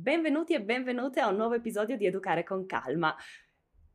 Benvenuti e benvenute a un nuovo episodio di Educare con Calma.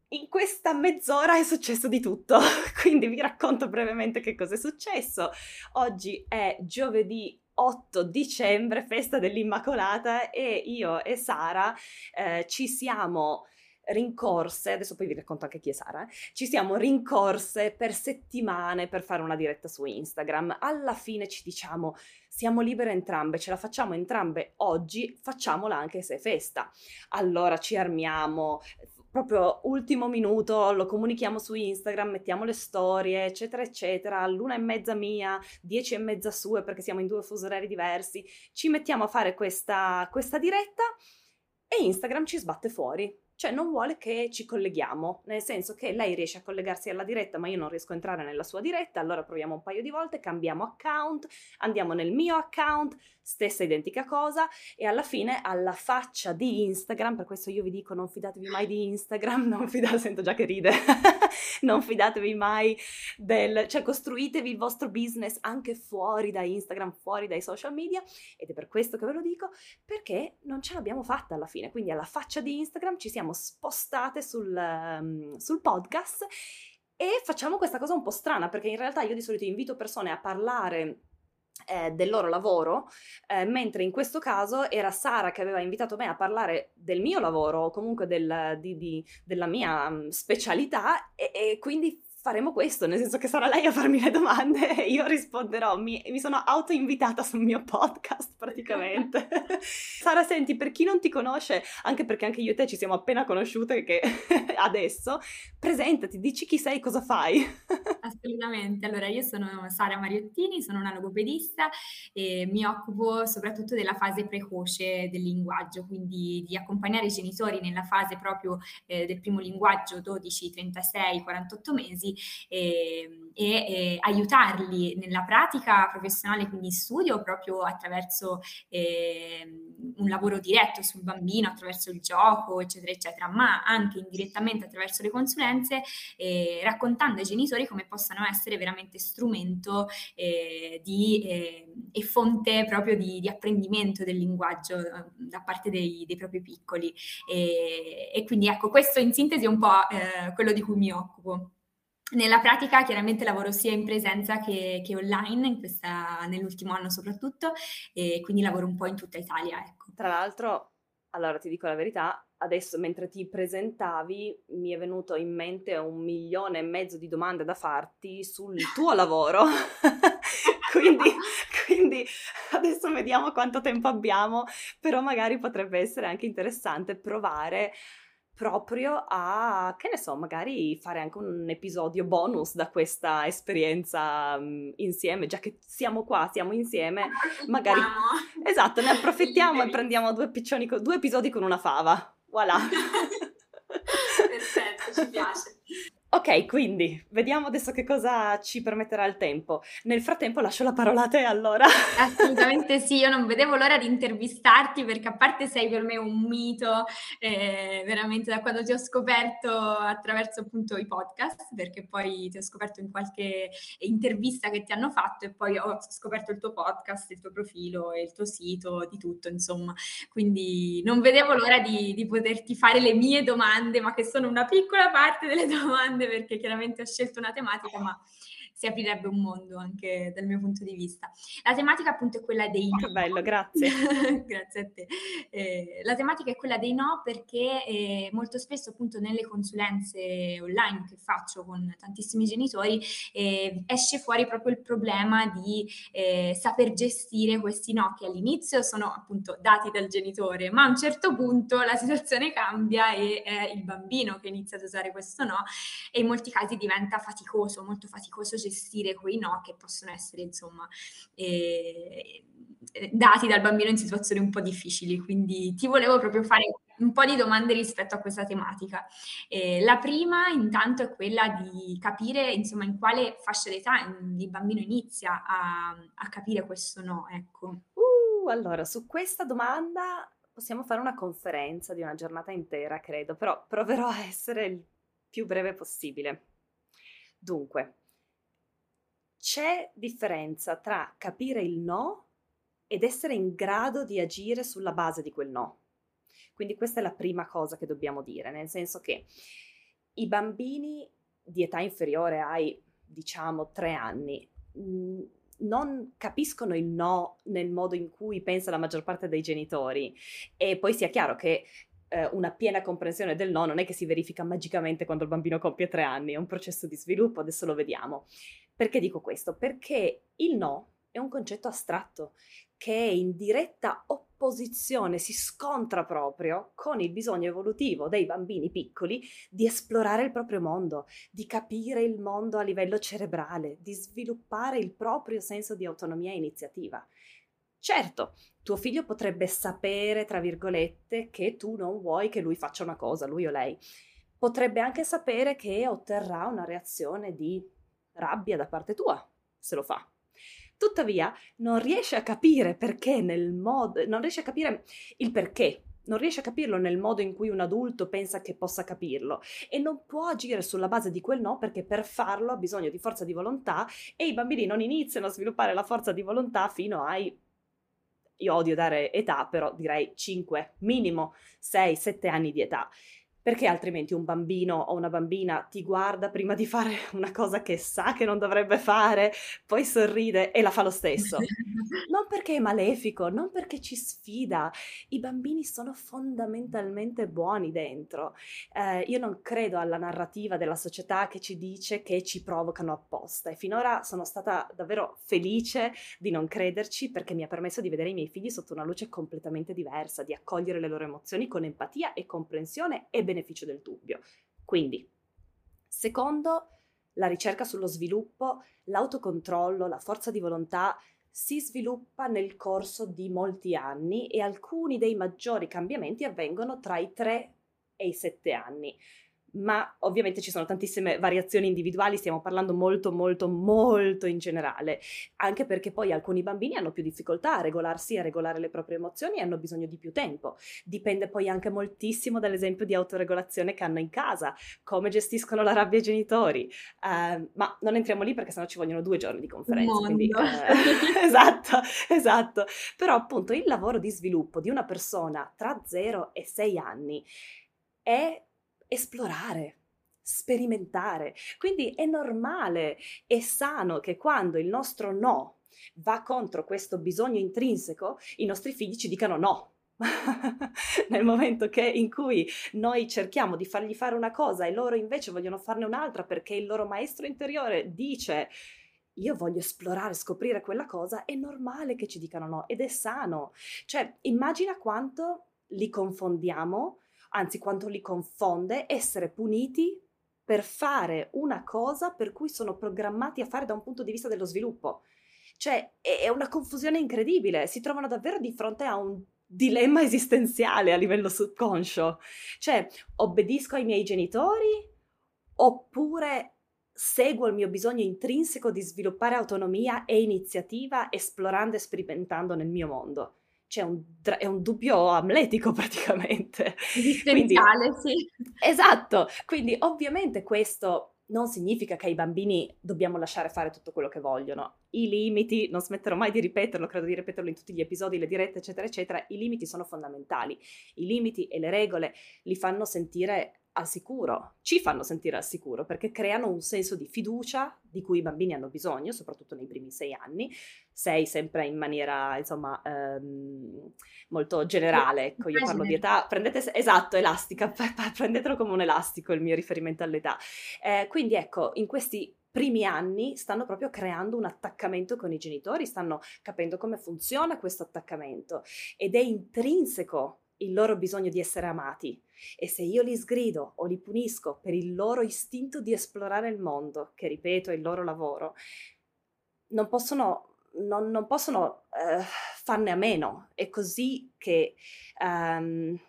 In questa mezz'ora è successo di tutto, quindi vi racconto brevemente che cosa è successo. Oggi è giovedì 8 dicembre, festa dell'Immacolata, e io e Sara eh, ci siamo rincorse, adesso poi vi racconto anche chi è Sara, ci siamo rincorse per settimane per fare una diretta su Instagram. Alla fine ci diciamo siamo libere entrambe, ce la facciamo entrambe oggi, facciamola anche se è festa. Allora ci armiamo, proprio ultimo minuto, lo comunichiamo su Instagram, mettiamo le storie, eccetera, eccetera, l'una e mezza mia, dieci e mezza sue perché siamo in due fusi orari diversi, ci mettiamo a fare questa, questa diretta e Instagram ci sbatte fuori cioè non vuole che ci colleghiamo, nel senso che lei riesce a collegarsi alla diretta, ma io non riesco a entrare nella sua diretta, allora proviamo un paio di volte, cambiamo account, andiamo nel mio account, stessa identica cosa e alla fine alla faccia di Instagram, per questo io vi dico non fidatevi mai di Instagram, non fidate, sento già che ride, non fidatevi mai del, cioè costruitevi il vostro business anche fuori da Instagram, fuori dai social media ed è per questo che ve lo dico, perché non ce l'abbiamo fatta alla fine, quindi alla faccia di Instagram ci siamo spostate sul, um, sul podcast e facciamo questa cosa un po' strana perché in realtà io di solito invito persone a parlare eh, del loro lavoro, eh, mentre in questo caso era Sara che aveva invitato me a parlare del mio lavoro o comunque del, di, di, della mia um, specialità e, e quindi faremo questo, nel senso che sarà lei a farmi le domande e io risponderò. Mi, mi sono autoinvitata sul mio podcast praticamente. Sara, senti, per chi non ti conosce, anche perché anche io e te ci siamo appena conosciute che adesso, presentati, dici chi sei, cosa fai. Assolutamente, allora io sono Sara Mariottini, sono una logopedista e mi occupo soprattutto della fase precoce del linguaggio, quindi di accompagnare i genitori nella fase proprio eh, del primo linguaggio 12, 36, 48 mesi e, e, e, aiutarli nella pratica professionale, quindi studio, proprio attraverso eh, un lavoro diretto sul bambino, attraverso il gioco, eccetera, eccetera, ma anche indirettamente attraverso le consulenze, eh, raccontando ai genitori come possano essere veramente strumento eh, di, eh, e fonte proprio di, di, apprendimento del linguaggio eh, da parte dei, dei propri piccoli. E, e, quindi ecco, questo in sintesi è un po' eh, quello di cui mi occupo. Nella pratica chiaramente lavoro sia in presenza che, che online, questa, nell'ultimo anno soprattutto, e quindi lavoro un po' in tutta Italia. Ecco. Tra l'altro, allora ti dico la verità, adesso mentre ti presentavi mi è venuto in mente un milione e mezzo di domande da farti sul tuo lavoro. quindi, quindi adesso vediamo quanto tempo abbiamo, però magari potrebbe essere anche interessante provare proprio a, che ne so, magari fare anche un episodio bonus da questa esperienza um, insieme, già che siamo qua, siamo insieme, magari... Esatto, ne approfittiamo e prendiamo due piccioni, due episodi con una fava. Voilà. Perfetto, ci piace. Ok, quindi vediamo adesso che cosa ci permetterà il tempo. Nel frattempo lascio la parola a te allora. Assolutamente sì, io non vedevo l'ora di intervistarti perché a parte sei per me un mito, eh, veramente da quando ti ho scoperto attraverso appunto i podcast, perché poi ti ho scoperto in qualche intervista che ti hanno fatto e poi ho scoperto il tuo podcast, il tuo profilo, il tuo sito, di tutto insomma. Quindi non vedevo l'ora di, di poterti fare le mie domande, ma che sono una piccola parte delle domande perché chiaramente ho scelto una tematica, ma si aprirebbe un mondo anche dal mio punto di vista. La tematica appunto è quella dei no. Che bello, grazie. grazie a te. Eh, la tematica è quella dei no perché eh, molto spesso appunto nelle consulenze online che faccio con tantissimi genitori eh, esce fuori proprio il problema di eh, saper gestire questi no che all'inizio sono appunto dati dal genitore, ma a un certo punto la situazione cambia e è il bambino che inizia ad usare questo no e in molti casi diventa faticoso, molto faticoso gestire quei no che possono essere insomma eh, dati dal bambino in situazioni un po' difficili. Quindi ti volevo proprio fare un po' di domande rispetto a questa tematica. Eh, la prima intanto è quella di capire insomma in quale fascia d'età il bambino inizia a, a capire questo no. Ecco. Uh, allora, su questa domanda possiamo fare una conferenza di una giornata intera, credo, però proverò a essere il più breve possibile. Dunque, c'è differenza tra capire il no ed essere in grado di agire sulla base di quel no. Quindi questa è la prima cosa che dobbiamo dire, nel senso che i bambini di età inferiore ai, diciamo, tre anni mh, non capiscono il no nel modo in cui pensa la maggior parte dei genitori e poi sia chiaro che eh, una piena comprensione del no non è che si verifica magicamente quando il bambino compie tre anni, è un processo di sviluppo, adesso lo vediamo. Perché dico questo? Perché il no è un concetto astratto che è in diretta opposizione, si scontra proprio con il bisogno evolutivo dei bambini piccoli di esplorare il proprio mondo, di capire il mondo a livello cerebrale, di sviluppare il proprio senso di autonomia e iniziativa. Certo, tuo figlio potrebbe sapere, tra virgolette, che tu non vuoi che lui faccia una cosa, lui o lei. Potrebbe anche sapere che otterrà una reazione di rabbia da parte tua, se lo fa. Tuttavia, non riesce a capire perché nel modo, non riesce a capire il perché non riesce a capirlo nel modo in cui un adulto pensa che possa capirlo e non può agire sulla base di quel no perché per farlo ha bisogno di forza di volontà e i bambini non iniziano a sviluppare la forza di volontà fino ai io odio dare età, però direi 5, minimo 6, 7 anni di età perché altrimenti un bambino o una bambina ti guarda prima di fare una cosa che sa che non dovrebbe fare, poi sorride e la fa lo stesso? Non perché è malefico, non perché ci sfida. I bambini sono fondamentalmente buoni dentro. Eh, io non credo alla narrativa della società che ci dice che ci provocano apposta e finora sono stata davvero felice di non crederci perché mi ha permesso di vedere i miei figli sotto una luce completamente diversa, di accogliere le loro emozioni con empatia e comprensione e beneficio del dubbio. Quindi, secondo la ricerca sullo sviluppo, l'autocontrollo, la forza di volontà si sviluppa nel corso di molti anni e alcuni dei maggiori cambiamenti avvengono tra i 3 e i 7 anni ma ovviamente ci sono tantissime variazioni individuali, stiamo parlando molto molto molto in generale, anche perché poi alcuni bambini hanno più difficoltà a regolarsi e a regolare le proprie emozioni e hanno bisogno di più tempo. Dipende poi anche moltissimo dall'esempio di autoregolazione che hanno in casa, come gestiscono la rabbia i genitori, uh, ma non entriamo lì perché sennò ci vogliono due giorni di conferenza. Quindi, uh, esatto, esatto. Però appunto il lavoro di sviluppo di una persona tra 0 e 6 anni è esplorare, sperimentare. Quindi è normale e sano che quando il nostro no va contro questo bisogno intrinseco, i nostri figli ci dicano no. Nel momento che, in cui noi cerchiamo di fargli fare una cosa e loro invece vogliono farne un'altra perché il loro maestro interiore dice io voglio esplorare, scoprire quella cosa, è normale che ci dicano no ed è sano. Cioè, immagina quanto li confondiamo anzi quanto li confonde, essere puniti per fare una cosa per cui sono programmati a fare da un punto di vista dello sviluppo. Cioè, è una confusione incredibile, si trovano davvero di fronte a un dilemma esistenziale a livello subconscio. Cioè, obbedisco ai miei genitori oppure seguo il mio bisogno intrinseco di sviluppare autonomia e iniziativa esplorando e sperimentando nel mio mondo c'è un, è un dubbio amletico praticamente. Esistenziale, sì. Esatto, quindi ovviamente questo non significa che ai bambini dobbiamo lasciare fare tutto quello che vogliono. I limiti, non smetterò mai di ripeterlo, credo di ripeterlo in tutti gli episodi, le dirette, eccetera, eccetera, i limiti sono fondamentali. I limiti e le regole li fanno sentire al sicuro, ci fanno sentire al sicuro perché creano un senso di fiducia di cui i bambini hanno bisogno, soprattutto nei primi sei anni, sei sempre in maniera insomma ehm, molto generale, ecco io parlo di età, prendete, esatto, elastica, prendetelo come un elastico il mio riferimento all'età. Eh, quindi ecco, in questi primi anni stanno proprio creando un attaccamento con i genitori, stanno capendo come funziona questo attaccamento ed è intrinseco il loro bisogno di essere amati. E se io li sgrido o li punisco per il loro istinto di esplorare il mondo, che ripeto è il loro lavoro, non possono, non, non possono uh, farne a meno. È così che... Um,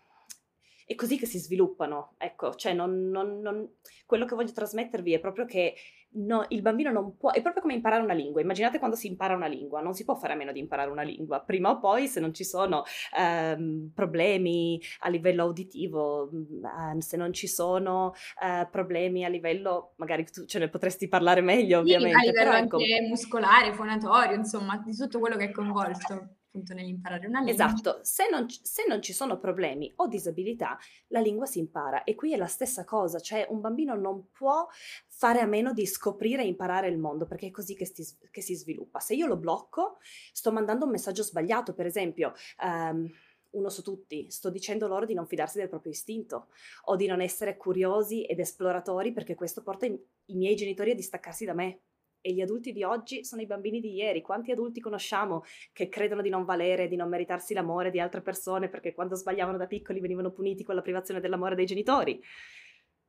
è così che si sviluppano, ecco, cioè non, non, quello che voglio trasmettervi è proprio che no, il bambino non può, è proprio come imparare una lingua. Immaginate quando si impara una lingua, non si può fare a meno di imparare una lingua. Prima o poi, se non ci sono ehm, problemi a livello uditivo, eh, se non ci sono eh, problemi a livello, magari tu ce ne potresti parlare meglio, ovviamente. Sì, a livello però, ecco, anche muscolare, fonatorio, insomma, di tutto quello che è coinvolto. Appunto nell'imparare una lingua. Esatto, se non, se non, ci sono problemi o disabilità, la lingua si impara e qui è la stessa cosa, cioè un bambino non può fare a meno di scoprire e imparare il mondo perché è così che, sti, che si sviluppa. Se io lo blocco, sto mandando un messaggio sbagliato, per esempio... Um, uno su tutti, sto dicendo loro di non fidarsi del proprio istinto o di non essere curiosi ed esploratori perché questo porta i, miei genitori a distaccarsi da me. E gli adulti di oggi sono i bambini di ieri. Quanti adulti conosciamo che credono di non valere, di non meritarsi l'amore di altre persone perché quando sbagliavano da piccoli venivano puniti con la privazione dell'amore dei genitori?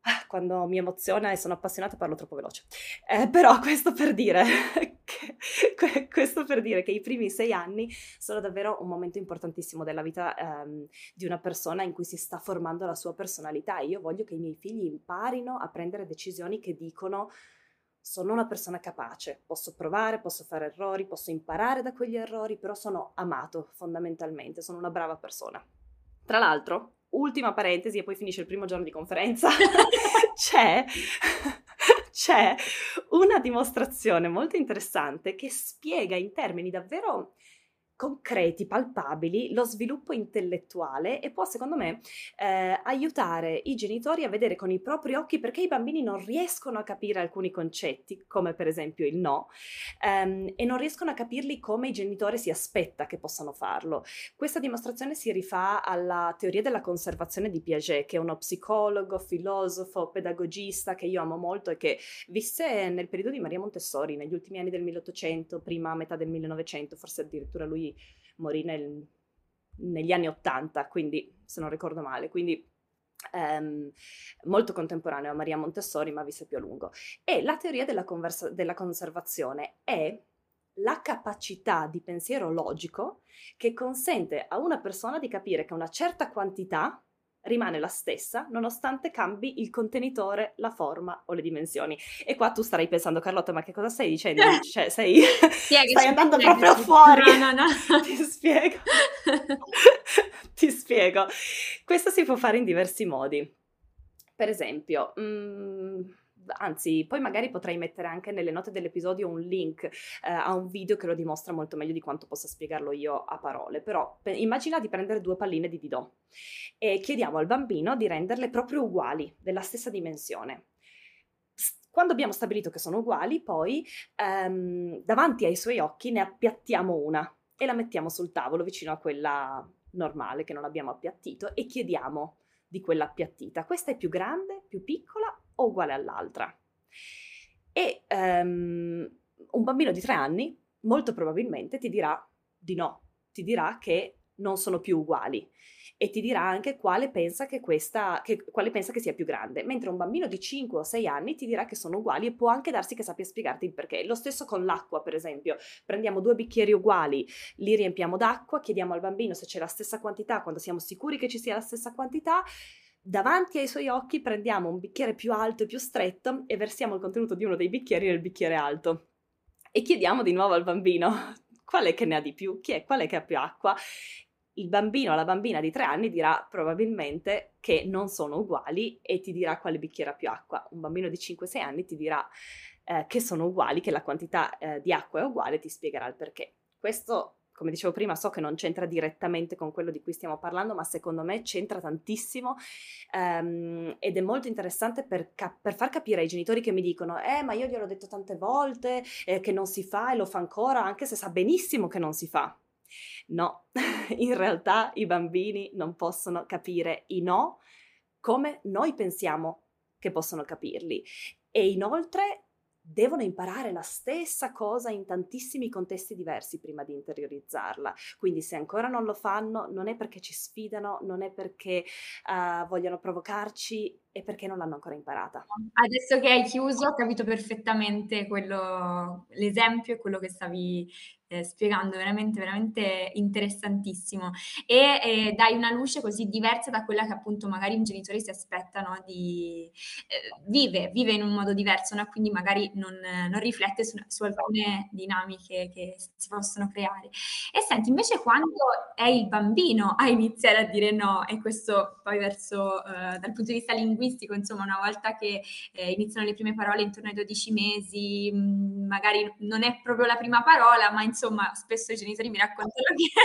Ah, quando mi emoziona e sono appassionata parlo troppo veloce. Eh, però questo per, dire che, questo per dire che i primi sei anni sono davvero un momento importantissimo della vita ehm, di una persona in cui si sta formando la sua personalità io voglio che i miei figli imparino a prendere decisioni che dicono sono una persona capace, posso provare, posso fare errori, posso imparare da quegli errori, però sono amato fondamentalmente, sono una brava persona. Tra l'altro, ultima parentesi e poi finisce il primo giorno di conferenza, c'è, c'è una dimostrazione molto interessante che spiega in termini davvero concreti, palpabili, lo sviluppo intellettuale e può, secondo me, eh, aiutare i genitori a vedere con i propri occhi perché i bambini non riescono a capire alcuni concetti, come per esempio il no, ehm, e non riescono a capirli come i genitori si aspetta che possano farlo. Questa dimostrazione si rifà alla teoria della conservazione di Piaget, che è uno psicologo, filosofo, pedagogista che io amo molto e che visse nel periodo di Maria Montessori, negli ultimi anni del 1800, prima metà del 1900, forse addirittura lui morì nel, negli anni Ottanta, quindi se non ricordo male, quindi Um, molto contemporaneo a Maria Montessori, ma visse più a lungo. E la teoria della, conversa- della, conservazione è la capacità di pensiero logico che consente a una persona di capire che una certa quantità rimane la stessa nonostante cambi il contenitore, la forma o le dimensioni. E qua tu starai pensando, Carlotta, ma che cosa stai dicendo? Cioè, sei... stai andando proprio fuori. No, no, no. Ti spiego. Ti spiego. Questo si può fare in diversi modi. Per esempio, mh, mm, anzi, poi magari potrei mettere anche nelle note dell'episodio un link eh, a un video che lo dimostra molto meglio di quanto possa spiegarlo io a parole. Però pe- immagina di prendere due palline di Didò e chiediamo al bambino di renderle proprio uguali, della stessa dimensione. Quando abbiamo stabilito che sono uguali, poi ehm, davanti ai suoi occhi ne appiattiamo una e la mettiamo sul tavolo vicino a quella normale che non abbiamo appiattito e chiediamo di quella appiattita. Questa è più grande, più piccola o uguale all'altra? E um, un bambino di tre anni molto probabilmente ti dirà di no, ti dirà che non sono più uguali e ti dirà anche quale pensa che, questa, che, quale pensa che sia più grande, mentre un bambino di 5 o 6 anni ti dirà che sono uguali e può anche darsi che sappia spiegarti il perché. Lo stesso con l'acqua, per esempio, prendiamo due bicchieri uguali, li riempiamo d'acqua, chiediamo al bambino se c'è la stessa quantità, quando siamo sicuri che ci sia la stessa quantità, davanti ai suoi occhi prendiamo un bicchiere più alto e più stretto e versiamo il contenuto di uno dei bicchieri nel bicchiere alto. E chiediamo di nuovo al bambino qual è che ne ha di più, chi è, qual è che ha più acqua il bambino o la bambina di tre anni dirà probabilmente che non sono uguali e ti dirà quale bicchiere ha più acqua. Un bambino di 5-6 anni ti dirà eh, che sono uguali, che la quantità eh, di acqua è uguale e ti spiegherà il perché. Questo, come dicevo prima, so che non c'entra direttamente con quello di cui stiamo parlando, ma secondo me c'entra tantissimo ehm, ed è molto interessante per, cap- per, far capire ai genitori che mi dicono eh ma io gliel'ho detto tante volte eh, che non si fa e lo fa ancora, anche se sa benissimo che non si fa No, in realtà i bambini non possono capire i no come noi pensiamo che possono capirli. E inoltre devono imparare la stessa cosa in tantissimi contesti diversi prima di interiorizzarla. Quindi se ancora non lo fanno, non è perché ci sfidano, non è perché uh, vogliono provocarci, è perché non l'hanno ancora imparata. Adesso che hai chiuso, ho capito perfettamente quello, l'esempio e quello che stavi eh, spiegando veramente, veramente interessantissimo e eh, dai una luce così diversa da quella che appunto magari un genitore si aspetta no? di eh, vive, vive in un modo diverso, no? quindi magari non, non riflette su, su, alcune dinamiche che si possono creare. E senti, invece quando è il bambino a iniziare a dire no, e questo poi verso, eh, dal punto di vista linguistico, linguistico, insomma, una volta che eh, iniziano le prime parole intorno ai 12 mesi, mh, mm, magari non è proprio la prima parola, ma insomma, spesso i genitori mi raccontano che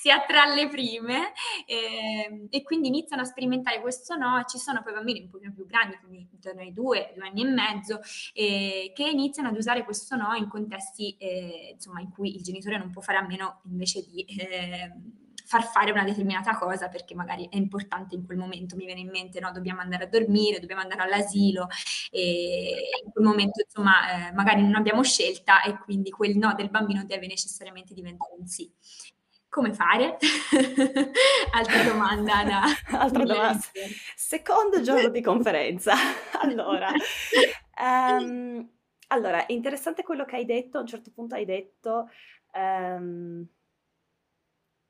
sia tra le prime. Eh, e quindi iniziano a sperimentare questo no, ci sono poi bambini un pochino più grandi, quindi intorno ai due, due anni e mezzo, eh, che iniziano ad usare questo no? In contesti eh, insomma, in cui il genitore non può fare a meno invece di ehm, far fare una determinata cosa perché magari è importante in quel momento, mi viene in mente, no, dobbiamo andare a dormire, dobbiamo andare all'asilo e in quel momento insomma eh, magari non abbiamo scelta e quindi quel no del bambino deve necessariamente diventare un sì. Come fare? Altra domanda da... Altra domanda. Secondo giorno di conferenza. allora, um, allora, interessante quello che hai detto. A un certo punto hai detto um,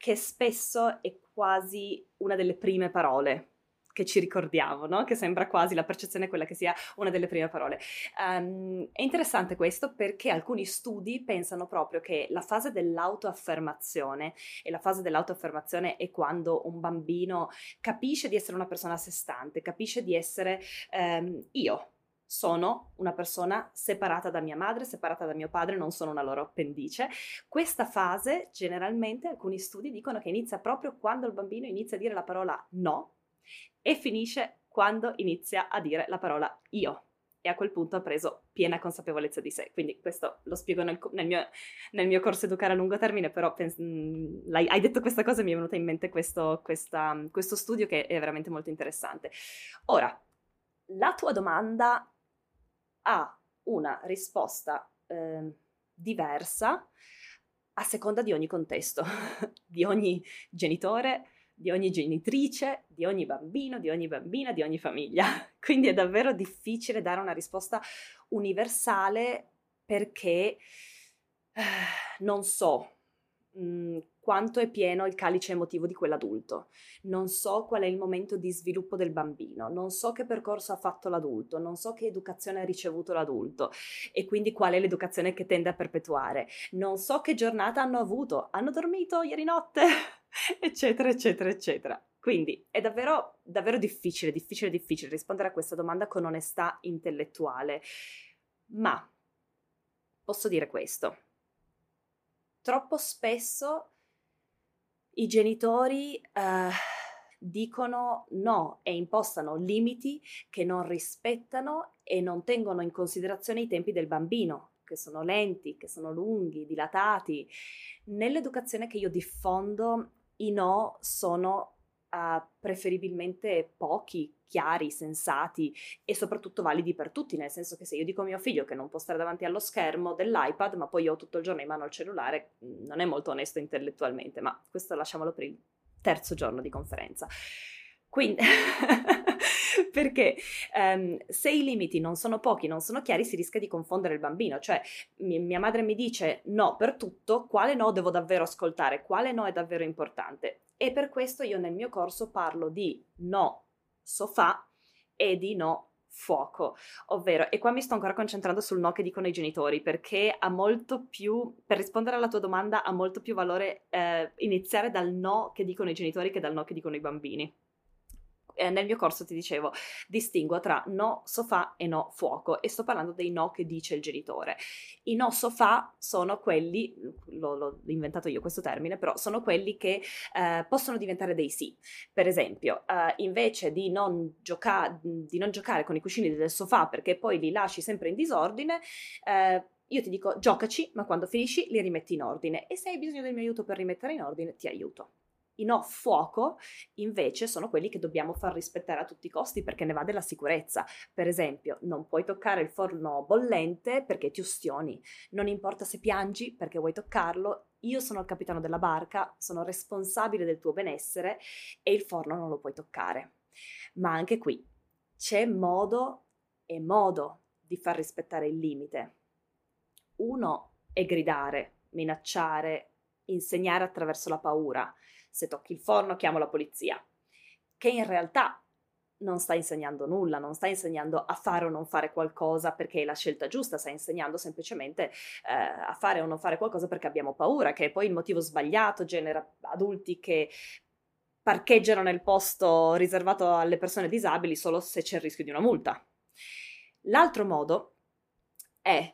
che spesso è quasi una delle prime parole che ci ricordiamo, no? che sembra quasi la percezione quella che sia una delle prime parole. Um, è interessante questo perché alcuni studi pensano proprio che la fase dell'autoaffermazione, e la fase dell'autoaffermazione è quando un bambino capisce di essere una persona a sé stante, capisce di essere um, io, sono una persona separata da mia madre, separata da mio padre, non sono una loro appendice. Questa fase, generalmente, alcuni studi dicono che inizia proprio quando il bambino inizia a dire la parola no e finisce quando inizia a dire la parola io. E a quel punto ha preso piena consapevolezza di sé. Quindi questo lo spiego nel, nel, mio, nel mio, corso Educare a lungo termine, però pens- mm, hai detto questa cosa e mi è venuto in mente questo, questa, questo studio che è veramente molto interessante. Ora, la tua domanda ha una risposta eh, diversa a seconda di ogni contesto, di ogni genitore, di ogni genitrice, di ogni bambino, di ogni bambina, di ogni famiglia. Quindi è davvero difficile dare una risposta universale perché eh, non so mh, mm, quanto è pieno il calice emotivo di quell'adulto, non so qual è il momento di sviluppo del bambino, non so che percorso ha fatto l'adulto, non so che educazione ha ricevuto l'adulto e quindi qual è l'educazione che tende a perpetuare, non so che giornata hanno avuto, hanno dormito ieri notte, eccetera, eccetera, eccetera. Quindi è davvero, davvero difficile, difficile, difficile rispondere a questa domanda con onestà intellettuale, ma posso dire questo. Troppo spesso i genitori eh, dicono no e impostano limiti che non rispettano e non tengono in considerazione i tempi del bambino, che sono lenti, che sono lunghi, dilatati. Nell'educazione che io diffondo, i no sono uh, preferibilmente pochi, chiari, sensati e soprattutto validi per tutti, nel senso che se io dico a mio figlio che non può stare davanti allo schermo dell'iPad, ma poi io ho tutto il giorno in mano il cellulare, mm, non è molto onesto intellettualmente, ma questo lasciamolo per il terzo giorno di conferenza. Quindi, perché um, se i limiti non sono pochi, non sono chiari, si rischia di confondere il bambino. Cioè, mi, mia madre mi dice no per tutto, quale no devo davvero ascoltare, quale no è davvero importante. E per questo io nel mio corso parlo di no sofà e di no fuoco, ovvero, e qua mi sto ancora concentrando sul no che dicono i genitori, perché ha molto più, per rispondere alla tua domanda, ha molto più valore eh, iniziare dal no che dicono i genitori che dal no che dicono i bambini eh, nel mio corso ti dicevo, distingo tra no sofà e no fuoco e sto parlando dei no che dice il genitore. I no sofà sono quelli, l'ho, l'ho inventato io questo termine, però sono quelli che eh, possono diventare dei sì. Per esempio, eh, invece di non, gioca- di non, giocare con i cuscini del sofà perché poi li lasci sempre in disordine, eh, io ti dico giocaci, ma quando finisci li rimetti in ordine e se hai bisogno del mio aiuto per rimettere in ordine, ti aiuto. I no fuoco invece sono quelli che dobbiamo far rispettare a tutti i costi perché ne va della sicurezza. Per esempio, non puoi toccare il forno bollente perché ti ustioni, non importa se piangi perché vuoi toccarlo, io sono il capitano della barca, sono responsabile del tuo benessere e il forno non lo puoi toccare. Ma anche qui c'è modo e modo di far rispettare il limite. Uno è gridare, minacciare, insegnare attraverso la paura se tocchi il forno chiamo la polizia, che in realtà non sta insegnando nulla, non sta insegnando a fare o non fare qualcosa perché è la scelta giusta, sta insegnando semplicemente eh, a fare o non fare qualcosa perché abbiamo paura, che è poi il motivo sbagliato, genera adulti che parcheggiano nel posto riservato alle persone disabili solo se c'è il rischio di una multa. L'altro modo è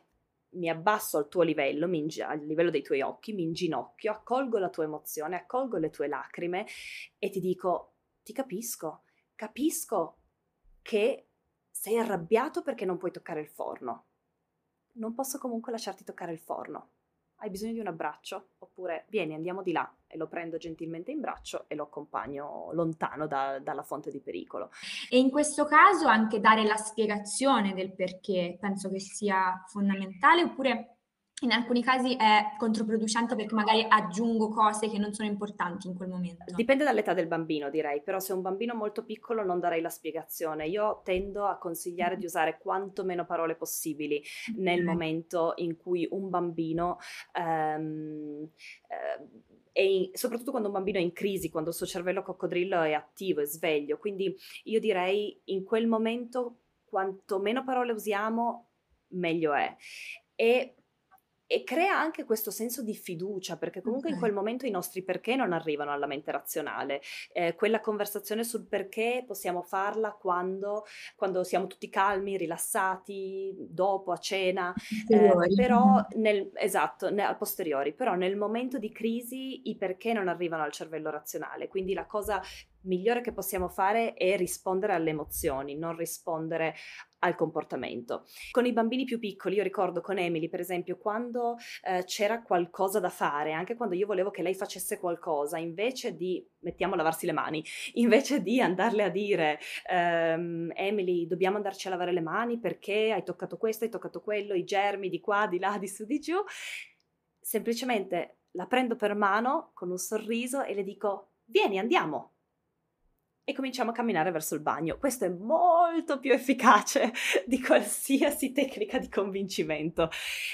mi abbasso al tuo livello, ingi- al livello dei tuoi occhi, mi inginocchio, accolgo la tua emozione, accolgo le tue lacrime e ti dico, ti capisco, capisco che sei arrabbiato perché non puoi toccare il forno. Non posso comunque lasciarti toccare il forno. Hai bisogno di un abbraccio? Oppure vieni, andiamo di là e lo prendo gentilmente in braccio e lo accompagno lontano da, dalla fonte di pericolo. E in questo caso anche dare la spiegazione del perché penso che sia fondamentale, oppure in alcuni casi è controproducente perché magari aggiungo cose che non sono importanti in quel momento. Dipende dall'età del bambino, direi, però se è un bambino molto piccolo non darei la spiegazione. Io tendo a consigliare di usare quanto meno parole possibili nel momento in cui un bambino um, uh, in, soprattutto quando un bambino è in crisi, quando il suo cervello coccodrillo è attivo, è sveglio. Quindi io direi in quel momento quanto meno parole usiamo, meglio è. E e crea anche questo senso di fiducia, perché comunque okay. in quel momento i nostri perché non arrivano alla mente razionale. Eh, quella conversazione sul perché possiamo farla quando, quando siamo tutti calmi, rilassati, dopo, a cena, eh, però nel, esatto, ne, a posteriori, però nel momento di crisi i perché non arrivano al cervello razionale, quindi la cosa migliore che possiamo fare è rispondere alle emozioni, non rispondere al comportamento. Con i bambini più piccoli, io ricordo con Emily, per esempio, quando eh, c'era qualcosa da fare, anche quando io volevo che lei facesse qualcosa, invece di, mettiamo a lavarsi le mani, invece di andarle a dire, ehm, Emily, dobbiamo andarci a lavare le mani perché hai toccato questo, hai toccato quello, i germi di qua, di là, di su, di giù, semplicemente la prendo per mano con un sorriso e le dico, vieni, andiamo e cominciamo a camminare verso il bagno. Questo è molto più efficace di qualsiasi tecnica di convincimento.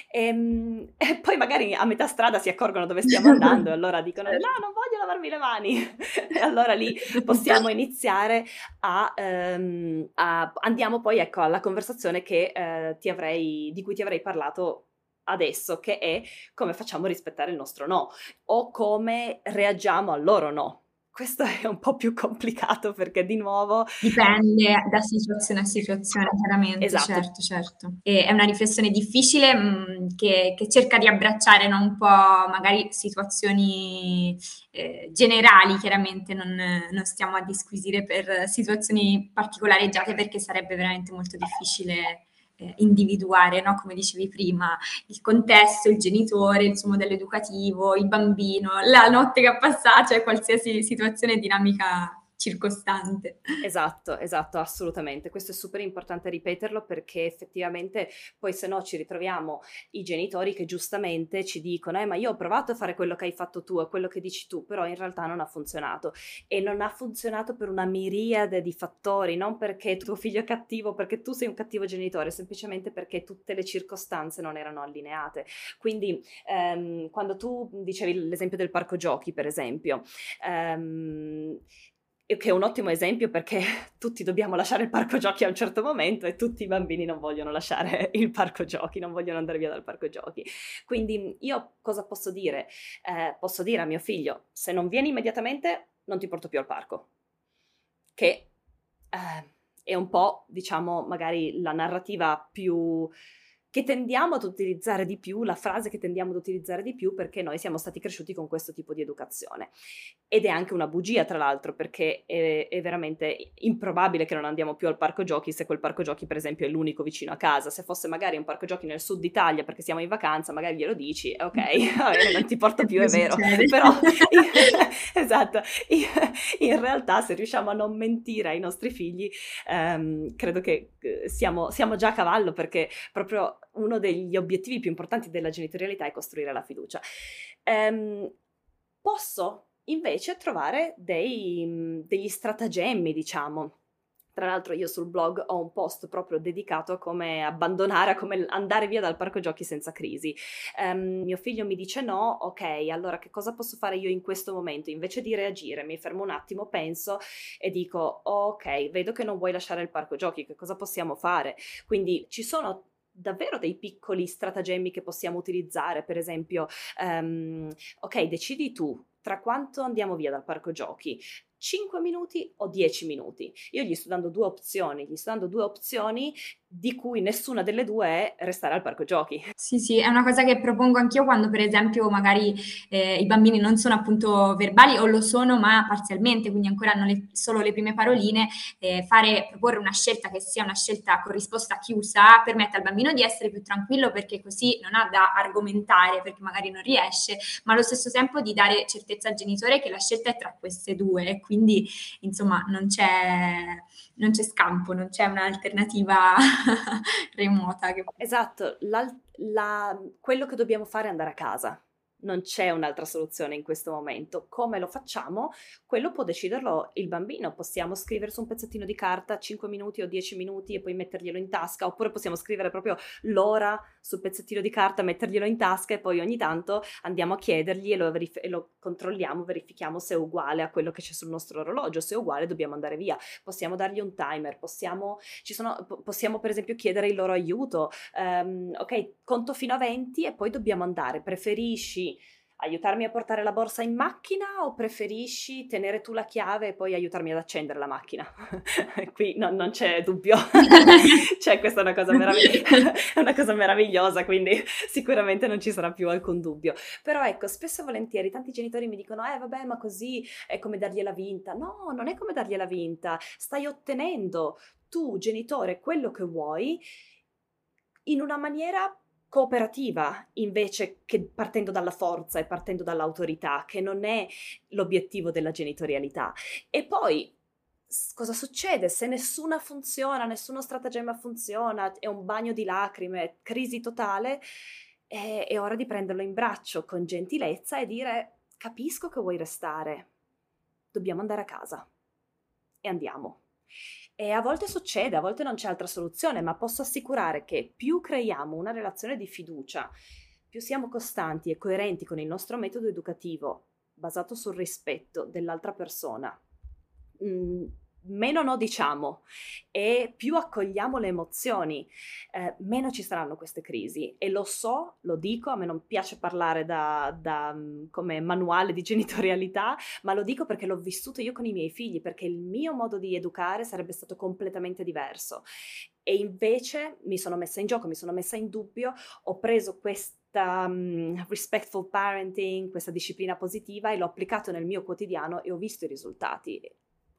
E, ehm, e, poi magari a metà strada si accorgono dove stiamo andando e allora dicono no, non voglio lavarmi le mani. e allora lì possiamo iniziare a, um, a andiamo poi ecco alla conversazione che, uh, ti avrei, di cui ti avrei parlato adesso, che è come facciamo rispettare il nostro no o come reagiamo al loro no questo è un po' più complicato perché di nuovo... Dipende da situazione a situazione, chiaramente, esatto. certo, certo. E è una riflessione difficile mh, mm, che, che, cerca di abbracciare no, un po' magari situazioni eh, generali, chiaramente non, non, stiamo a disquisire per situazioni particolareggiate perché sarebbe veramente molto difficile eh, individuare, no? come dicevi prima, il contesto, il genitore, il suo modello educativo, il bambino, la notte che ha passato, cioè qualsiasi situazione dinamica circostante. Esatto, esatto, assolutamente. Questo è super importante ripeterlo perché effettivamente poi se no ci ritroviamo i genitori che giustamente ci dicono eh ma io ho provato a fare quello che hai fatto tu e quello che dici tu, però in realtà non ha funzionato e non ha funzionato per una miriade di fattori, non perché tuo figlio è cattivo, perché tu sei un cattivo genitore, semplicemente perché tutte le circostanze non erano allineate. Quindi ehm, quando tu dicevi l'esempio del parco giochi, per esempio, ehm, che è un ottimo esempio perché tutti dobbiamo lasciare il parco giochi a un certo momento e tutti i bambini non vogliono lasciare il parco giochi, non vogliono andare via dal parco giochi. Quindi io cosa posso dire? Eh, posso dire a mio figlio, se non vieni immediatamente non ti porto più al parco, che eh, è un po', diciamo, magari la narrativa più che tendiamo ad utilizzare di più, la frase che tendiamo ad utilizzare di più perché noi siamo stati cresciuti con questo tipo di educazione. Ed è anche una bugia, tra l'altro, perché è, è, veramente improbabile che non andiamo più al parco giochi se quel parco giochi, per esempio, è l'unico vicino a casa. Se fosse magari un parco giochi nel sud Italia perché siamo in vacanza, magari glielo dici, ok, bene, non ti porto più, è vero. Però, esatto, in, realtà se riusciamo a non mentire ai nostri figli, um, credo che eh, siamo, siamo già a cavallo perché proprio uno degli obiettivi più importanti della genitorialità è costruire la fiducia. Um, posso invece trovare dei, degli stratagemmi, diciamo, tra l'altro io sul blog ho un post proprio dedicato a come abbandonare, a come andare via dal parco giochi senza crisi. Um, mio figlio mi dice no, ok, allora che cosa posso fare io in questo momento? Invece di reagire, mi fermo un attimo, penso e dico ok, vedo che non vuoi lasciare il parco giochi, che cosa possiamo fare? Quindi ci sono davvero dei piccoli stratagemmi che possiamo utilizzare, per esempio, um, ok, decidi tu tra quanto andiamo via dal parco giochi, 5 minuti o 10 minuti. Io gli sto dando due opzioni, gli sto dando due opzioni di cui nessuna delle due è restare al parco giochi. Sì, sì, è una cosa che propongo anch'io quando per esempio magari eh, i bambini non sono appunto verbali o lo sono ma parzialmente, quindi ancora hanno le, solo le prime paroline, eh, fare, proporre una scelta che sia una scelta con risposta chiusa permette al bambino di essere più tranquillo perché così non ha da argomentare perché magari non riesce, ma allo stesso tempo di dare certezza al genitore che la scelta è tra queste due, quindi insomma non c'è, non c'è scampo, non c'è un'alternativa remota. Che... Esatto, la, quello che dobbiamo fare è andare a casa non c'è un'altra soluzione in questo momento. Come lo facciamo? Quello può deciderlo il bambino. Possiamo scrivere su un pezzettino di carta 5 minuti o 10 minuti e poi metterglielo in tasca, oppure possiamo scrivere proprio l'ora sul pezzettino di carta, metterglielo in tasca e poi ogni tanto andiamo a chiedergli e lo, verif- e lo controlliamo, verifichiamo se è uguale a quello che c'è sul nostro orologio. Se è uguale dobbiamo andare via. Possiamo dargli un timer, possiamo, sono, possiamo per esempio chiedere il loro aiuto. Um, ok, conto fino a 20 e poi dobbiamo andare. Preferisci aiutarmi a portare la borsa in macchina o preferisci tenere tu la chiave e poi aiutarmi ad accendere la macchina? Qui no, non c'è dubbio, cioè questa è una cosa, meravigli- una cosa meravigliosa, quindi sicuramente non ci sarà più alcun dubbio. Però ecco, spesso e volentieri tanti genitori mi dicono, eh vabbè ma così è come dargliela vinta. No, non è come dargliela vinta, stai ottenendo tu genitore quello che vuoi in una maniera cooperativa invece che partendo dalla forza e partendo dall'autorità, che non è l'obiettivo della genitorialità. E poi cosa succede se nessuna funziona, nessuno stratagemma funziona, è un bagno di lacrime, crisi totale? È, è ora di prenderlo in braccio con gentilezza e dire capisco che vuoi restare, dobbiamo andare a casa e andiamo. E a volte succede, a volte non c'è altra soluzione, ma posso assicurare che più creiamo una relazione di fiducia, più siamo costanti e coerenti con il nostro metodo educativo basato sul rispetto dell'altra persona, mh, mm, meno no diciamo e più accogliamo le emozioni, eh, meno ci saranno queste crisi. E lo so, lo dico, a me non piace parlare da, da, mm, come manuale di genitorialità, ma lo dico perché l'ho vissuto io con i miei figli, perché il mio modo di educare sarebbe stato completamente diverso. E invece mi sono messa in gioco, mi sono messa in dubbio, ho preso questa um, respectful parenting, questa disciplina positiva e l'ho applicato nel mio quotidiano e ho visto i risultati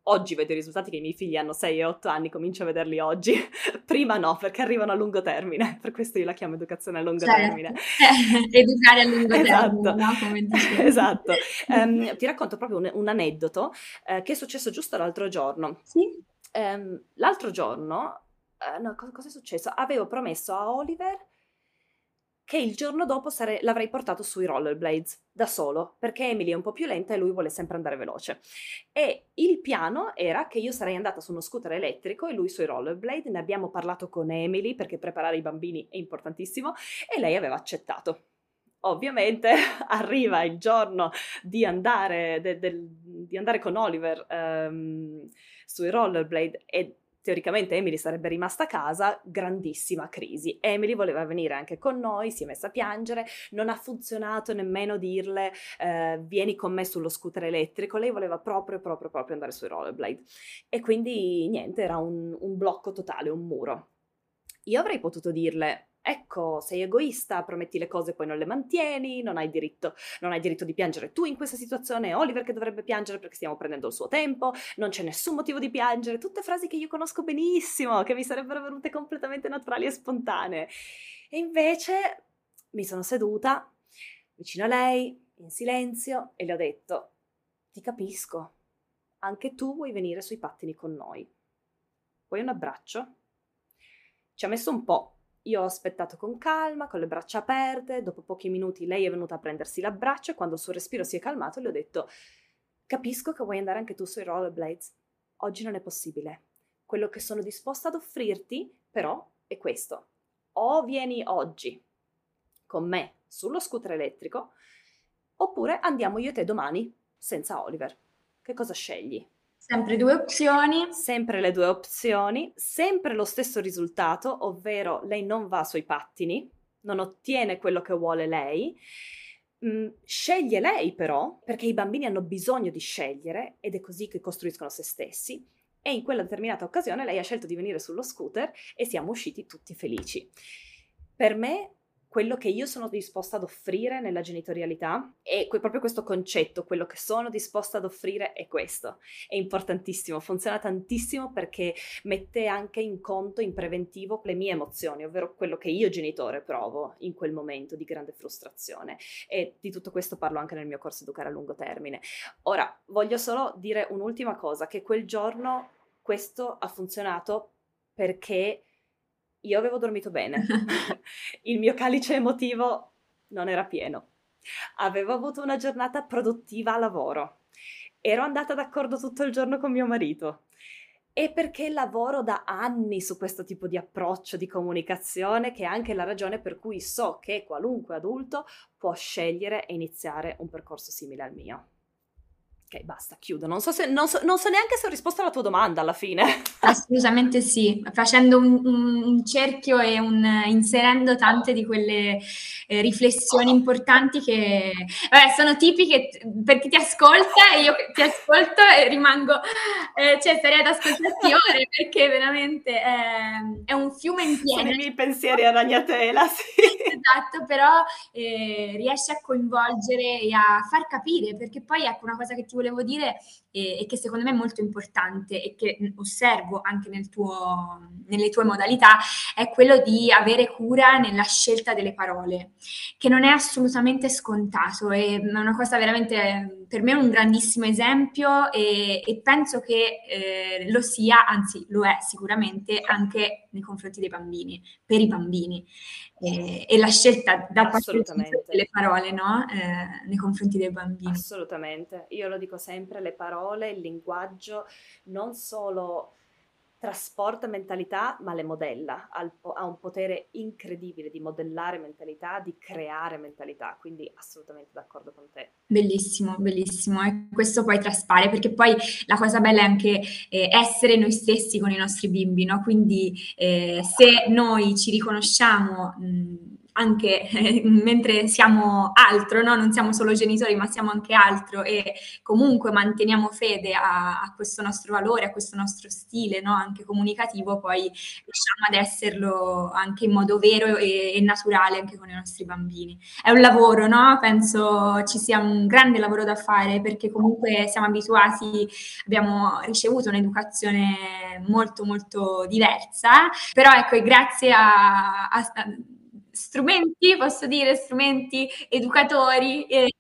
oggi vedo i risultati che i miei figli hanno 6 e 8 anni, comincio a vederli oggi. Prima no, perché arrivano a lungo termine, per questo io la chiamo educazione a lungo certo. termine. educare a lungo esatto. termine, no? Come esatto. Um, ti racconto proprio un, un aneddoto uh, che è successo giusto l'altro giorno. Sì. Um, l'altro giorno, uh, no, cosa, cosa è successo? Avevo promesso a Oliver che il giorno dopo sare- l'avrei portato sui rollerblades da solo, perché Emily è un po' più lenta e lui vuole sempre andare veloce. E il piano era che io sarei andata su uno scooter elettrico e lui sui rollerblade, ne abbiamo parlato con Emily perché preparare i bambini è importantissimo e lei aveva accettato. Ovviamente arriva il giorno di andare, de- de- di andare con Oliver um, sui rollerblade e teoricamente Emily sarebbe rimasta a casa, grandissima crisi. Emily voleva venire anche con noi, si è messa a piangere, non ha funzionato nemmeno dirle eh, vieni con me sullo scooter elettrico, lei voleva proprio, proprio, proprio andare sui rollerblade. E quindi niente, era un, un blocco totale, un muro. Io avrei potuto dirle ecco, sei egoista, prometti le cose e poi non le mantieni, non hai diritto, non hai diritto di piangere tu in questa situazione, Oliver che dovrebbe piangere perché stiamo prendendo il suo tempo, non c'è nessun motivo di piangere, tutte frasi che io conosco benissimo, che mi sarebbero venute completamente naturali e spontanee. E invece mi sono seduta vicino a lei, in silenzio, e le ho detto, ti capisco, anche tu vuoi venire sui pattini con noi. Vuoi un abbraccio? Ci ha messo un po' Io ho aspettato con calma, con le braccia aperte, dopo pochi minuti lei è venuta a prendersi l'abbraccio e quando il suo respiro si è calmato le ho detto capisco che vuoi andare anche tu sui rollerblades. Oggi non è possibile. Quello che sono disposta ad offrirti, però, è questo. O vieni oggi con me sullo scooter elettrico, oppure andiamo io e te domani senza Oliver. Che cosa scegli? Sempre due opzioni. Sempre le due opzioni, sempre lo stesso risultato, ovvero lei non va sui pattini, non ottiene quello che vuole lei, Mm, sceglie lei però, perché i bambini hanno bisogno di scegliere ed è così che costruiscono se stessi. E in quella determinata occasione lei ha scelto di venire sullo scooter e siamo usciti tutti felici. Per me quello che io sono disposta ad offrire nella genitorialità e que- proprio questo concetto, quello che sono disposta ad offrire è questo. È importantissimo, funziona tantissimo perché mette anche in conto, in preventivo, le mie emozioni, ovvero quello che io genitore provo in quel momento di grande frustrazione. E di tutto questo parlo anche nel mio corso Educare a lungo termine. Ora, voglio solo dire un'ultima cosa, che quel giorno questo ha funzionato perché io avevo dormito bene, il mio calice emotivo non era pieno, avevo avuto una giornata produttiva a lavoro, ero andata d'accordo tutto il giorno con mio marito. E perché lavoro da anni su questo tipo di approccio di comunicazione, che è anche la ragione per cui so che qualunque adulto può scegliere e iniziare un percorso simile al mio. Ok, basta, chiudo. Non so, se, non, so, non so, neanche se ho risposto alla tua domanda alla fine. Assolutamente sì, facendo un, un cerchio e un, inserendo tante di quelle eh, riflessioni importanti che vabbè, sono tipiche per chi ti ascolta e io ti ascolto e rimango, eh, cioè sarei ad ascoltarti ore perché veramente è, è un fiume in pieno. Sono i miei pensieri a ragnatela, sì. esatto, però eh, riesce a coinvolgere e a far capire, perché poi ecco una cosa che ti volevo dire e, e, che secondo me è molto importante e che osservo anche nel tuo, nelle tue modalità è quello di avere cura nella scelta delle parole, che non è assolutamente scontato, è una cosa veramente per me un grandissimo esempio e, e penso che eh, lo sia, anzi lo è sicuramente anche nei confronti dei bambini, per i bambini. E, e la scelta da parte delle parole no? eh, nei confronti dei bambini. Assolutamente, io lo dico sempre, le parole, il linguaggio non solo trasporta mentalità, ma le modella, ha un potere incredibile di modellare mentalità, di creare mentalità, quindi assolutamente d'accordo con te. Bellissimo, bellissimo, e questo poi traspare, perché poi la cosa bella è anche eh, essere noi stessi con i nostri bimbi, no? Quindi eh, se noi ci riconosciamo... Mh, anche eh, mentre siamo altro, no? non siamo solo genitori, ma siamo anche altro e comunque manteniamo fede a, a questo nostro valore, a questo nostro stile, no? anche comunicativo, poi riusciamo ad esserlo anche in modo vero e, e, naturale anche con i nostri bambini. È un lavoro, no? penso ci sia un grande lavoro da fare perché comunque siamo abituati, abbiamo ricevuto un'educazione molto molto diversa, però ecco, grazie a, a strumenti, posso dire, strumenti educatori e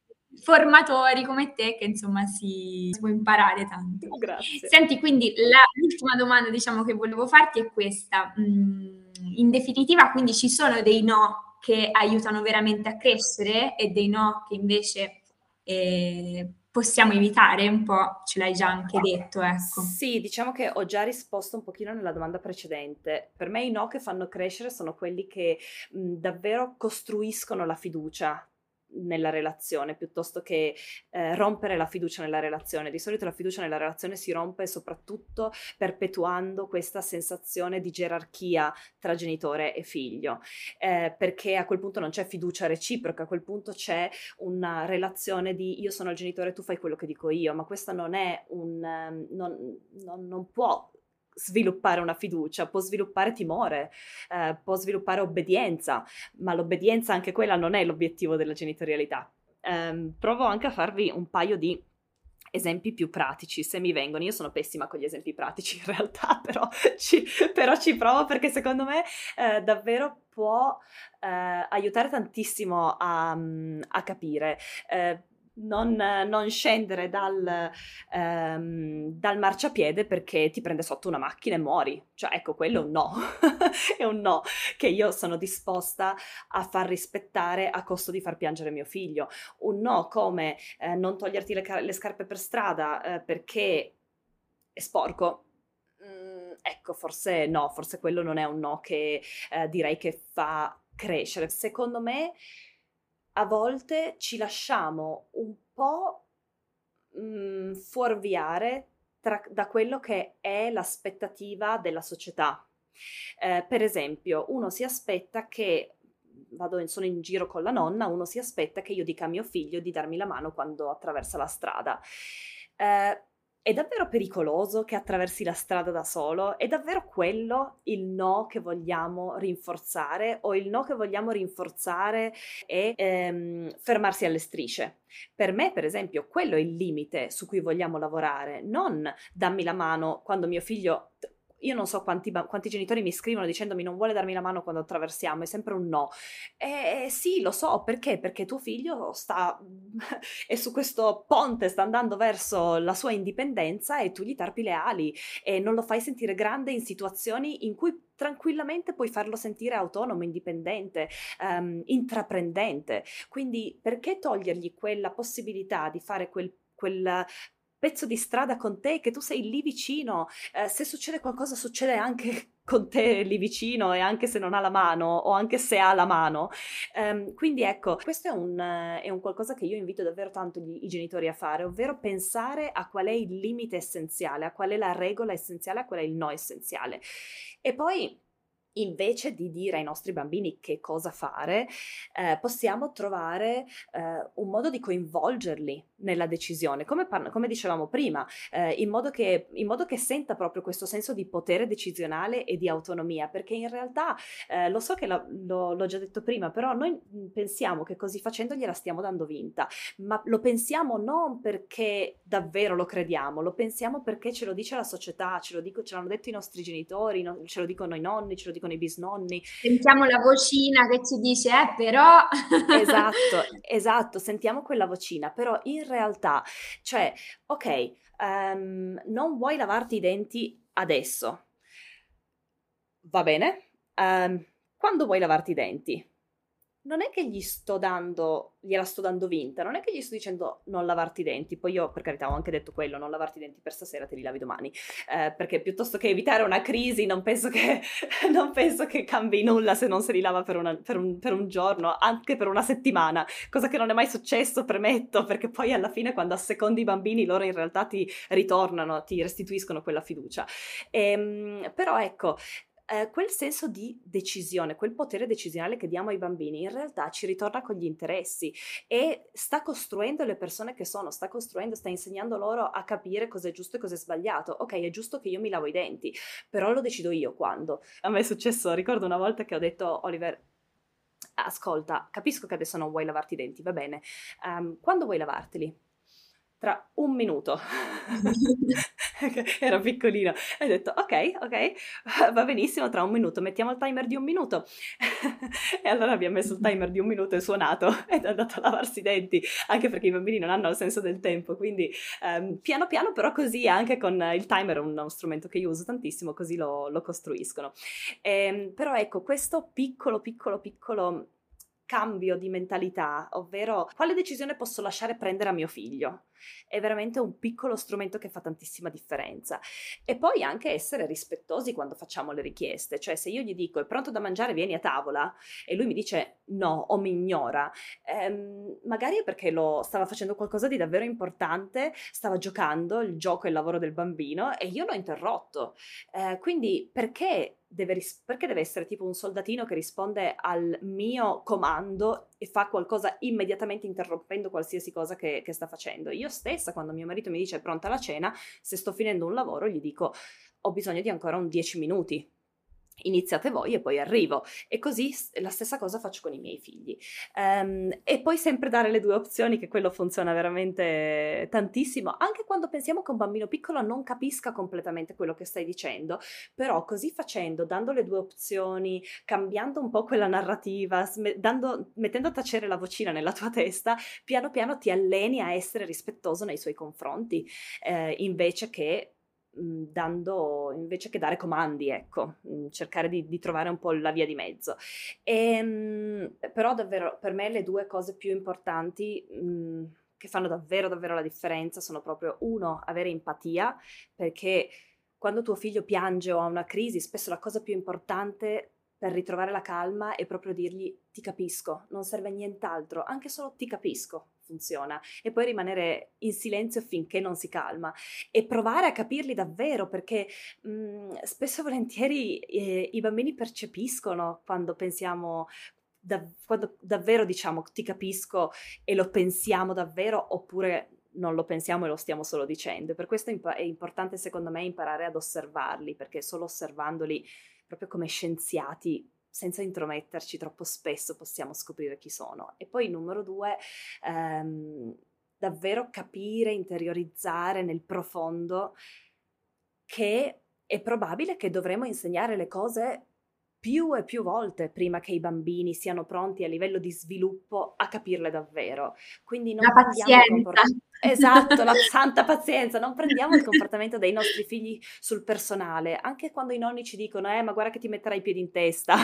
formatori come te che insomma si, si può imparare tanto. Grazie. Senti, quindi la, l'ultima domanda diciamo che volevo farti è questa. Mm, in definitiva, quindi ci sono dei no che aiutano veramente a crescere e dei no che invece eh, possiamo evitare un po', ce l'hai già anche detto, ecco. Sì, diciamo che ho già risposto un pochino nella domanda precedente. Per me i no che fanno crescere sono quelli che mh, davvero costruiscono la fiducia nella relazione piuttosto che eh, rompere la fiducia nella relazione. Di solito la fiducia nella relazione si rompe soprattutto perpetuando questa sensazione di gerarchia tra genitore e figlio, eh, perché a quel punto non c'è fiducia reciproca, a quel punto c'è una relazione di io sono il genitore, tu fai quello che dico io, ma questa non è un... Um, non, non, non può sviluppare una fiducia, può sviluppare timore, eh, può sviluppare obbedienza, ma l'obbedienza anche quella non è l'obiettivo della genitorialità. Um, provo anche a farvi un paio di esempi più pratici, se mi vengono. Io sono pessima con gli esempi pratici in realtà, però ci, però ci provo perché secondo me eh, davvero può eh, aiutare tantissimo a, a capire. Eh, non, non scendere dal, ehm, dal, marciapiede perché ti prende sotto una macchina e muori. Cioè, ecco, quello è un no. è un no che io sono disposta a far rispettare a costo di far piangere mio figlio. Un no come eh, non toglierti le, le, scarpe per strada eh, perché è sporco. Mm, ecco, forse no, forse quello non è un no che eh, direi che fa crescere. Secondo me a volte ci lasciamo un po' mh, mhmm, fuorviare tra, da quello che è l'aspettativa della società. Eh, per esempio, uno si aspetta che vado in, sono in giro con la nonna, uno si aspetta che io dica a mio figlio di darmi la mano quando attraversa la strada. Eh, è davvero pericoloso che attraversi la strada da solo? È davvero quello il no che vogliamo rinforzare o il no che vogliamo rinforzare è ehm, fermarsi alle strisce? Per me, per esempio, quello è il limite su cui vogliamo lavorare, non dammi la mano quando mio figlio io non so quanti, quanti, genitori mi scrivono dicendomi non vuole darmi la mano quando attraversiamo, è sempre un no. E sì, lo so, perché? Perché tuo figlio sta, è su questo ponte, sta andando verso la sua indipendenza e tu gli tarpi le ali e non lo fai sentire grande in situazioni in cui tranquillamente puoi farlo sentire autonomo, indipendente, um, intraprendente. Quindi perché togliergli quella possibilità di fare quel quel pezzo di strada con te, che tu sei lì vicino, eh, se succede qualcosa succede anche con te lì vicino e anche se non ha la mano o anche se ha la mano. Um, quindi ecco, questo è un, è un, qualcosa che io invito davvero tanto gli, i genitori a fare, ovvero pensare a qual è il limite essenziale, a qual è la regola essenziale, a qual è il no essenziale. E poi invece di dire ai nostri bambini che cosa fare, eh, possiamo trovare eh, un modo di coinvolgerli nella decisione, come, par- come dicevamo prima, eh, in, modo che, in, modo che, senta proprio questo senso di potere decisionale e di autonomia, perché in realtà eh, lo so che lo, lo, l'ho già detto prima, però noi pensiamo che così facendo gliela stiamo dando vinta, ma lo pensiamo non perché davvero lo crediamo, lo pensiamo perché ce lo dice la società, ce lo, dico, ce l'hanno detto i nostri genitori, no, ce lo dicono i nonni, ce lo dicono dicono i bisnonni. Sentiamo la vocina che ci dice, eh però... esatto, esatto, sentiamo quella vocina, però in realtà, cioè, ok, um, non vuoi lavarti i denti adesso, va bene, um, quando vuoi lavarti i denti? Non è che gli sto dando, gliela sto dando vinta, non è che gli sto dicendo non lavarti i denti, poi io per carità ho anche detto quello, non lavarti i denti per stasera, te li lavi domani, eh, perché piuttosto che evitare una crisi non penso che, non penso che cambi nulla se non se li lava per, una, per, un, per, un, giorno, anche per una settimana, cosa che non è mai successo, premetto, perché poi alla fine quando assecondi i bambini loro in realtà ti ritornano, ti restituiscono quella fiducia. E, ehm, però ecco, eh, quel senso di decisione, quel potere decisionale che diamo ai bambini, in realtà ci ritorna con gli interessi e sta costruendo le persone che sono, sta costruendo, sta insegnando loro a capire cosa è giusto e cosa è sbagliato. Ok, è giusto che io mi lavo i denti, però lo decido io quando. A me è successo, ricordo una volta che ho detto, Oliver, ascolta, capisco che adesso non vuoi lavarti i denti, va bene, um, quando vuoi lavarteli? Tra un minuto. era piccolino. E ho detto, ok, ok, va benissimo, tra un minuto mettiamo il timer di un minuto. e allora abbiamo messo il timer di un minuto e suonato ed è andato a lavarsi i denti, anche perché i bambini non hanno il senso del tempo, quindi um, piano piano però così anche con il timer, uno strumento che io uso tantissimo, così lo, lo costruiscono. Ehm, però ecco, questo piccolo, piccolo, piccolo cambio di mentalità, ovvero quale decisione posso lasciare prendere a mio figlio. È veramente un piccolo strumento che fa tantissima differenza. E poi anche essere rispettosi quando facciamo le richieste, cioè se io gli dico è pronto da mangiare, vieni a tavola e lui mi dice no o mi ignora, ehm, magari è perché lo stava facendo qualcosa di davvero importante, stava giocando, il gioco è il lavoro del bambino e io l'ho interrotto. Eh, quindi perché deve, ris- perché deve essere tipo un soldatino che risponde al mio comando e fa qualcosa immediatamente interrompendo qualsiasi cosa che, che sta facendo. Io stessa, quando mio marito mi dice è pronta la cena, se sto finendo un lavoro, gli dico ho bisogno di ancora un 10 minuti iniziate voi e poi arrivo. E così la stessa cosa faccio con i miei figli. Um, e poi sempre dare le due opzioni, che quello funziona veramente tantissimo, anche quando pensiamo che un bambino piccolo non capisca completamente quello che stai dicendo, però così facendo, dando le due opzioni, cambiando un po' quella narrativa, sm- dando, mettendo a tacere la vocina nella tua testa, piano piano ti alleni a essere rispettoso nei suoi confronti, eh, invece che dando invece che dare comandi, ecco, mhmm, cercare di, di trovare un po' la via di mezzo. E, ehm, però davvero per me le due cose più importanti mh, mhmm, che fanno davvero davvero la differenza sono proprio uno, avere empatia, perché quando tuo figlio piange o ha una crisi, spesso la cosa più importante per ritrovare la calma è proprio dirgli ti capisco, non serve nient'altro, anche solo ti capisco funziona e poi rimanere in silenzio finché non si calma e provare a capirli davvero perché mh, mhmm, spesso e volentieri eh, i bambini percepiscono quando pensiamo da, quando davvero diciamo ti capisco e lo pensiamo davvero oppure non lo pensiamo e lo stiamo solo dicendo. Per questo è importante secondo me imparare ad osservarli, perché solo osservandoli proprio come scienziati senza intrometterci troppo spesso possiamo scoprire chi sono. E poi numero due, ehm, davvero capire, interiorizzare nel profondo che è probabile che dovremo insegnare le cose più e più volte prima che i bambini siano pronti a livello di sviluppo a capirle davvero. Quindi non la pazienza. Esatto, la santa pazienza, non prendiamo il comportamento dei nostri figli sul personale, anche quando i nonni ci dicono, eh, ma guarda che ti metterai i piedi in testa.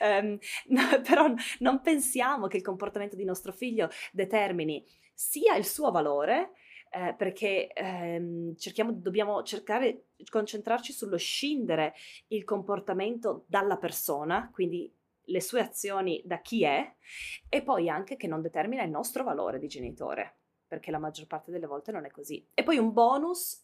um, no, però non pensiamo che il comportamento di nostro figlio determini sia il suo valore, eh, perché ehm, cerchiamo, dobbiamo cercare concentrarci sullo scindere il comportamento dalla persona, quindi le sue azioni da chi è, e poi anche che non determina il nostro valore di genitore perché la maggior parte delle volte non è così. E poi un bonus,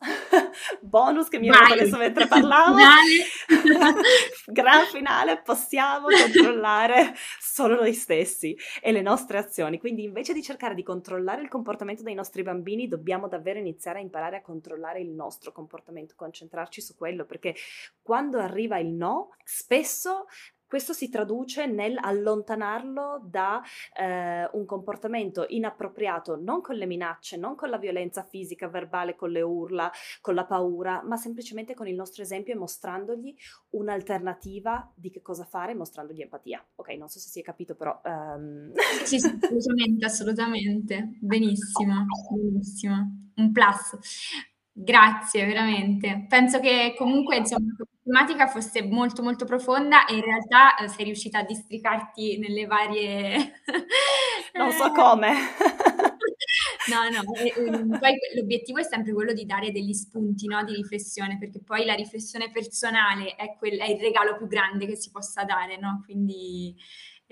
bonus che mi venuto adesso mentre parlavo, gran finale, possiamo controllare solo noi stessi e le nostre azioni. Quindi invece di cercare di controllare il comportamento dei nostri bambini, dobbiamo davvero iniziare a imparare a controllare il nostro comportamento, concentrarci su quello, perché quando arriva il no, spesso questo si traduce nel allontanarlo da eh, un comportamento inappropriato, non con le minacce, non con la violenza fisica, verbale, con le urla, con la paura, ma semplicemente con il nostro esempio e mostrandogli un'alternativa di che cosa fare, mostrandogli empatia. Ok, non so se si è capito, però... Um... Sì, sì, assolutamente, assolutamente. Benissimo, benissimo. Un plus. Grazie, veramente. Penso che comunque, insomma, tematica fosse molto molto profonda e in realtà eh, sei riuscita a districarti nelle varie... non so come. no, no, e, poi l'obiettivo è sempre quello di dare degli spunti no, di riflessione, perché poi la riflessione personale è, quel, è il regalo più grande che si possa dare, no? Quindi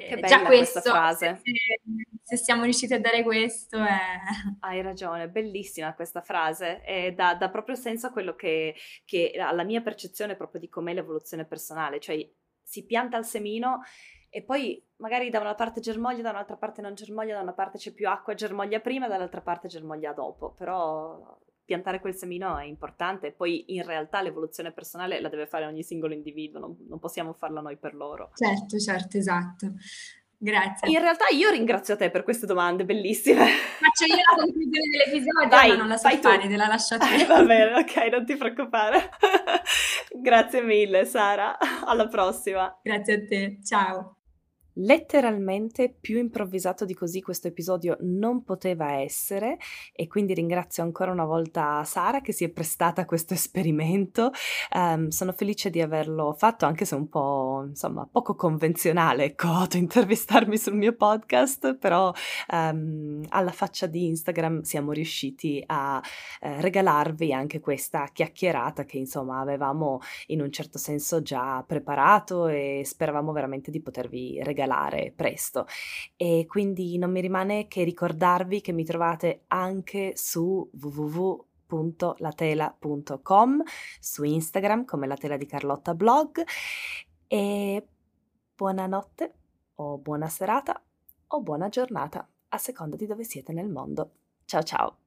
che bella già questo, questa frase. Se, se, siamo riusciti a dare questo è... Hai ragione, bellissima questa frase e dà, dà proprio senso a quello che, che, alla mia percezione proprio di com'è l'evoluzione personale, cioè si pianta il semino e poi magari da una parte germoglia, da un'altra parte non germoglia, da una parte c'è più acqua germoglia prima, dall'altra parte germoglia dopo, però piantare quel semino è importante, poi in realtà l'evoluzione personale la deve fare ogni singolo individuo, non, non possiamo farla noi per loro. Certo, certo, esatto. Grazie. In realtà io ringrazio te per queste domande bellissime. Faccio io la conclusione dell'episodio, vai, ma non la so fare, te la lascio a te. Va bene, ok, non ti preoccupare. Grazie mille Sara, alla prossima. Grazie a te, ciao. Letteralmente più improvvisato di così questo episodio non poteva essere e quindi ringrazio ancora una volta Sara che si è prestata a questo esperimento. Um, sono felice di averlo fatto anche se un po' insomma poco convenzionale ecco intervistarmi sul mio podcast però um, alla faccia di Instagram siamo riusciti a eh, regalarvi anche questa chiacchierata che insomma avevamo in un certo senso già preparato e speravamo veramente di potervi regalare regalare presto. E quindi non mi rimane che ricordarvi che mi trovate anche su www.latela.com, su Instagram come la tela di Carlotta blog e buonanotte o buona serata o buona giornata a seconda di dove siete nel mondo. Ciao ciao!